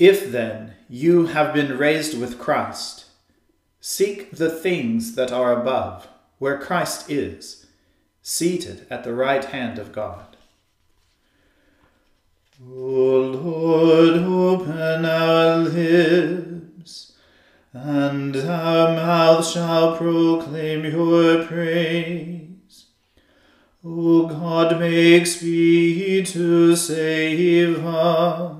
If then you have been raised with Christ, seek the things that are above, where Christ is, seated at the right hand of God. O Lord, open our lips, and our mouth shall proclaim your praise. O God, make speed to save us.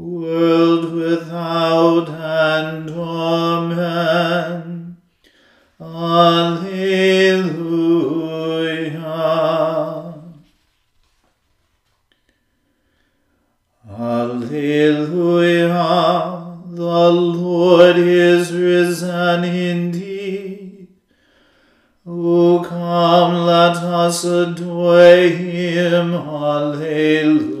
world without end. Amen. Alleluia. Alleluia, the Lord is risen indeed. O come, let us adore him. Alleluia.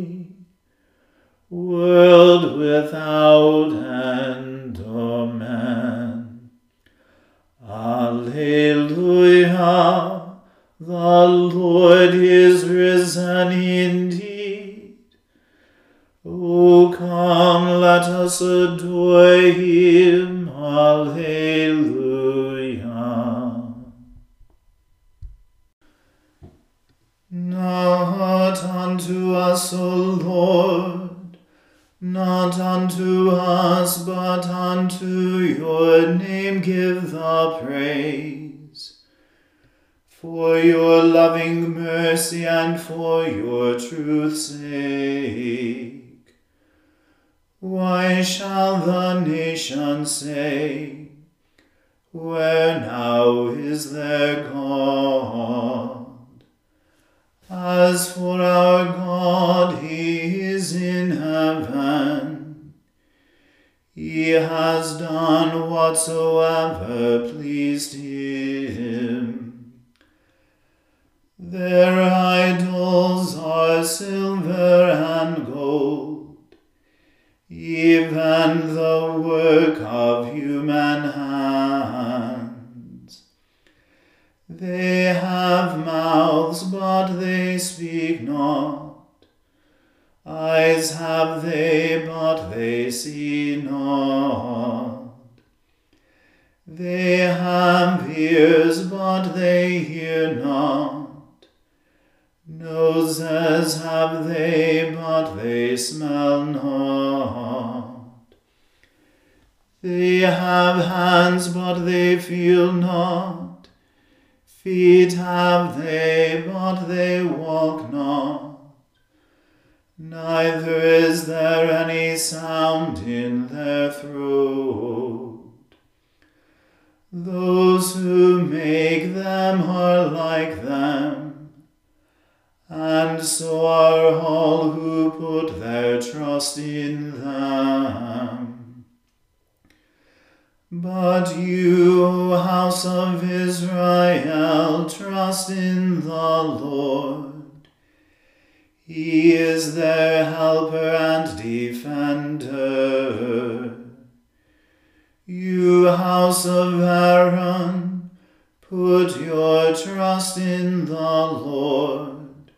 world without end. Amen. Alleluia. The Lord is risen indeed. O come, let us adore him. Alleluia. Not unto us, O Lord, unto us, but unto your name give the praise. For your loving mercy and for your truth's sake. Why shall the nations say, Where now is their God? As for our God, He has done whatsoever pleased him. Their idols are silver and gold, even the work of human hands. They have mouths, but they speak not. Eyes have they, but they see not. They have ears, but they hear not. Noses have they, but they smell not. They have hands, but they feel not. Feet have they, but they walk not. Neither is there any sound in their throat. Those who make them are like them, and so are all who put their trust in them. But you, O house of Israel, trust in the Lord. He is their helper and defender. You house of Aaron, put your trust in the Lord.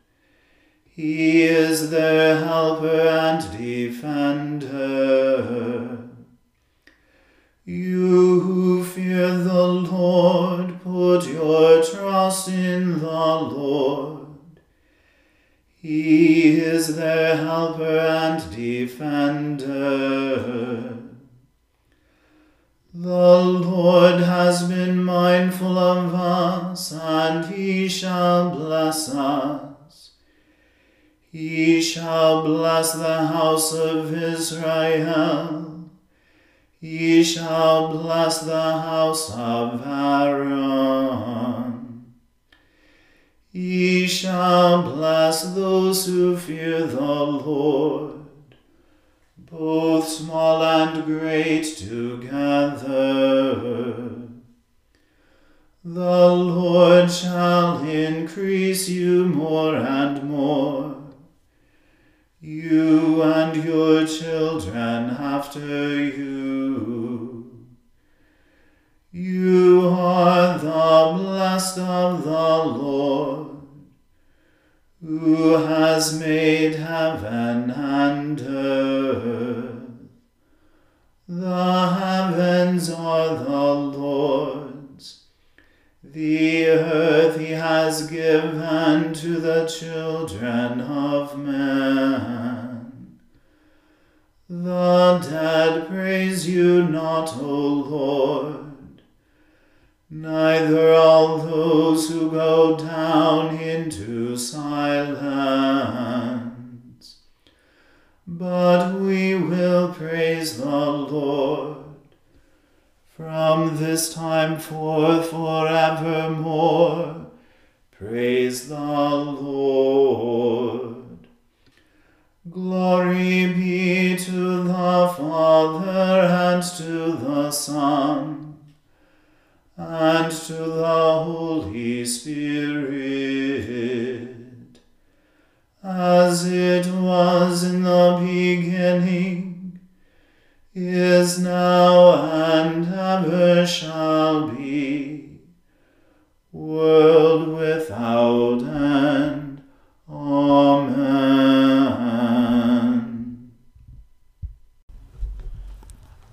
He is their helper and defender. You who fear the Lord, put your trust in the Lord. He is their helper and defender. The Lord has been mindful of us, and he shall bless us. He shall bless the house of Israel. He shall bless the house of Aaron. He shall bless those who fear the Lord both small and great together. The Lord shall increase you more and more, you and your children after you. You are the blessed of has made heaven and earth. The heavens are the Lord's, the earth he has given to the children of men. The dead praise you not, O Lord neither all those who go down into silence. But we will praise the Lord from this time forth forevermore. Praise the Lord. Glory be to the Father and to the Son and to the Holy Spirit, as it was in the beginning, is now, and ever shall be, world without end. Amen.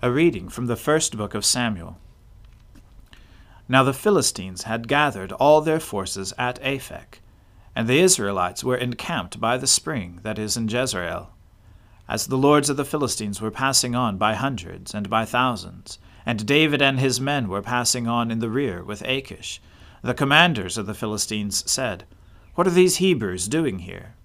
A reading from the first book of Samuel. Now the Philistines had gathered all their forces at Aphek, and the Israelites were encamped by the spring that is in Jezreel. As the lords of the Philistines were passing on by hundreds and by thousands, and David and his men were passing on in the rear with Achish, the commanders of the Philistines said, What are these Hebrews doing here?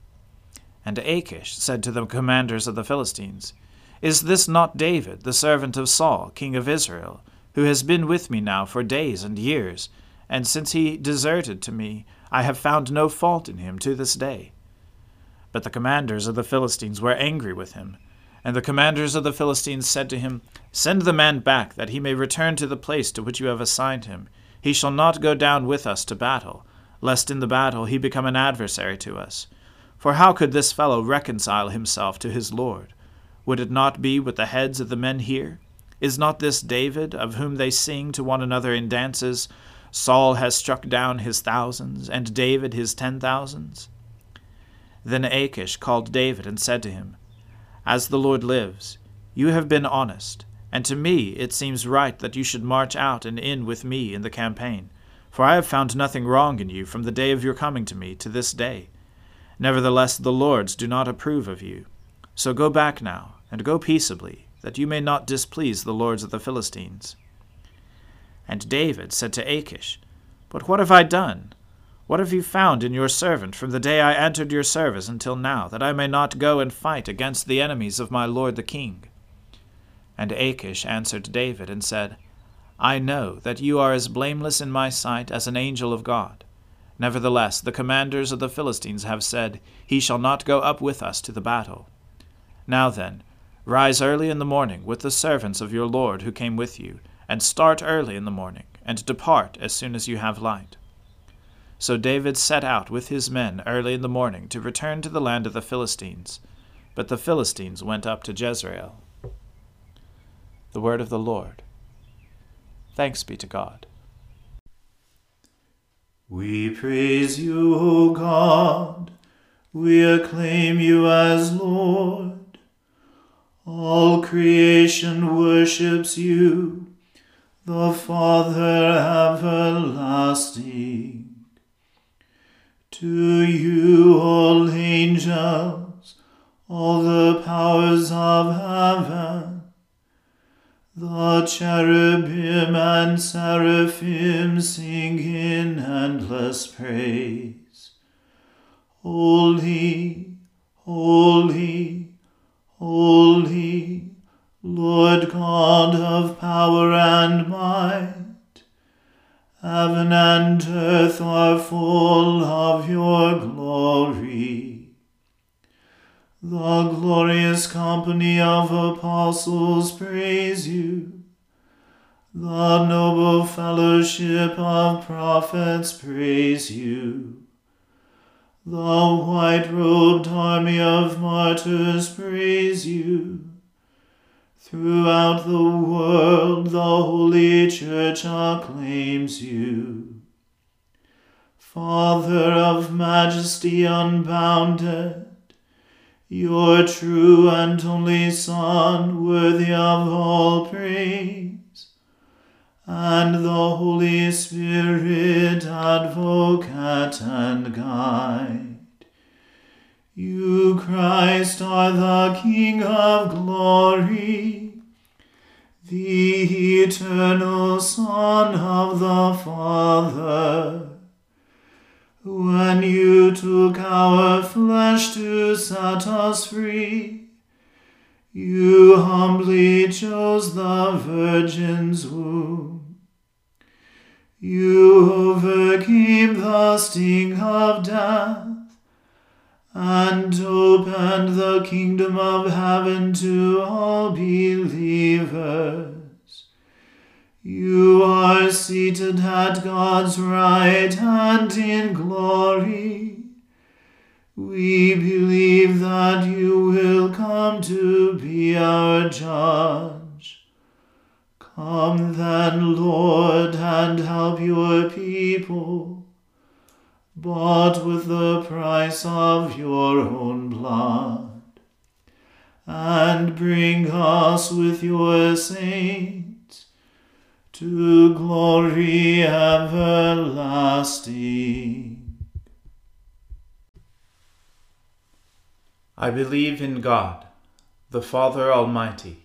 And Achish said to the commanders of the Philistines, Is this not David, the servant of Saul, king of Israel? Who has been with me now for days and years, and since he deserted to me, I have found no fault in him to this day. But the commanders of the Philistines were angry with him. And the commanders of the Philistines said to him, Send the man back, that he may return to the place to which you have assigned him. He shall not go down with us to battle, lest in the battle he become an adversary to us. For how could this fellow reconcile himself to his Lord? Would it not be with the heads of the men here? Is not this David, of whom they sing to one another in dances, Saul has struck down his thousands, and David his ten thousands? Then Achish called David and said to him, As the Lord lives, you have been honest, And to me it seems right that you should march out and in with me in the campaign, for I have found nothing wrong in you from the day of your coming to me to this day. Nevertheless, the lords do not approve of you. So go back now, and go peaceably, that you may not displease the lords of the Philistines. And David said to Achish, But what have I done? What have you found in your servant from the day I entered your service until now, that I may not go and fight against the enemies of my lord the king? And Achish answered David and said, I know that you are as blameless in my sight as an angel of God. Nevertheless, the commanders of the Philistines have said, He shall not go up with us to the battle. Now then, rise early in the morning with the servants of your Lord who came with you, and start early in the morning, and depart as soon as you have light. So David set out with his men early in the morning to return to the land of the Philistines. But the Philistines went up to Jezreel. The word of the Lord. Thanks be to God. We praise you, O God. We acclaim you as Lord. All creation worships you, the Father everlasting. To you, all angels, all the powers of heaven, the cherubim and seraphim sing in endless praise. Holy, holy, holy, Lord God of power and might. Heaven and earth are full of your glory. The glorious company of apostles praise you. The noble fellowship of prophets praise you. The white robed army of martyrs praise you. Throughout the world, the Holy Church acclaims you. Father of majesty unbounded, your true and only Son, worthy of all praise, and the Holy Spirit, advocate and guide. You, Christ, are the King of glory, the eternal Son of the Father. When you took our flesh to set us free, you humbly chose the Virgin's womb. You overcame the sting of death and opened the kingdom of heaven to all believers. You are seated at God's right hand in glory. We believe that you will come to be our judge. Come then, Lord, and help your people bought with the price of your own blood, and bring us with your saints to glory everlasting. I believe in God, the Father Almighty,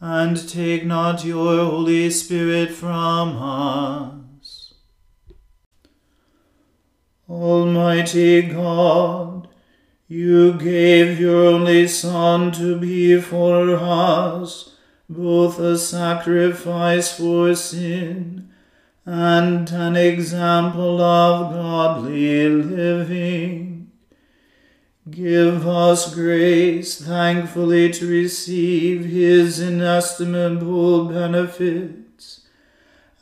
and take not your Holy Spirit from us. Almighty God, you gave your only Son to be for us both a sacrifice for sin and an example of godly living. Give us grace thankfully to receive his inestimable benefits,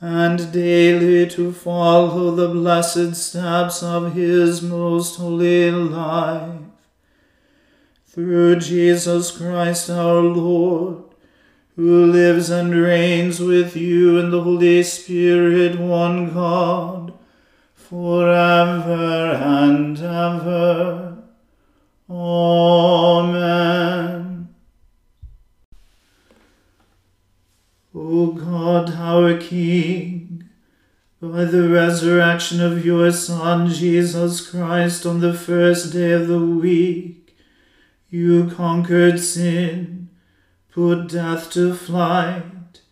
and daily to follow the blessed steps of his most holy life. Through Jesus Christ our Lord, who lives and reigns with you in the Holy Spirit, one God, for ever and ever. Amen. O God, our King, by the resurrection of your Son, Jesus Christ, on the first day of the week, you conquered sin, put death to flight,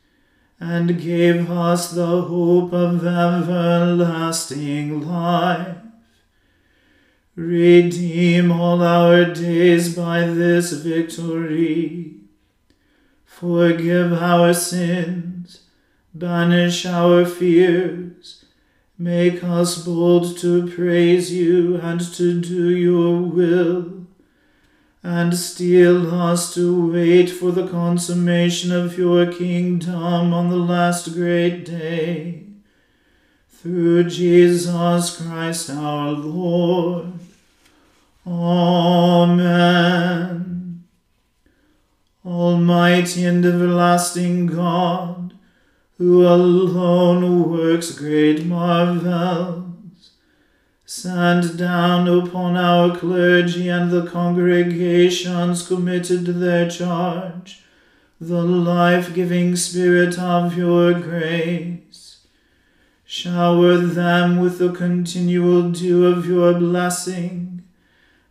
and gave us the hope of everlasting life. Redeem all our days by this victory. Forgive our sins, banish our fears, make us bold to praise you and to do your will, and steel us to wait for the consummation of your kingdom on the last great day. Through Jesus Christ our Lord. Amen. Almighty and everlasting God, who alone works great marvels, send down upon our clergy and the congregations committed to their charge the life giving Spirit of your grace. Shower them with the continual dew of your blessing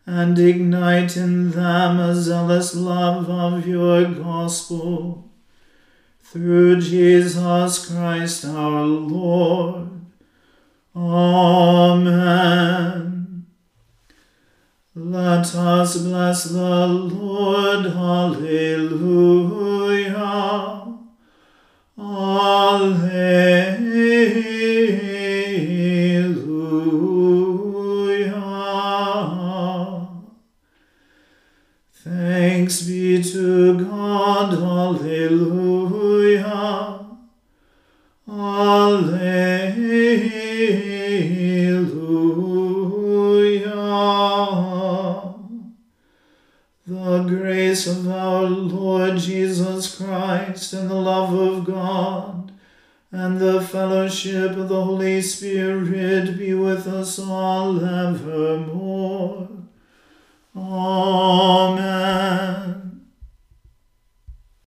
and ignite in them a zealous love of your gospel. Through Jesus Christ our Lord. Amen. Let us bless the Lord. Hallelujah. Alleluia. To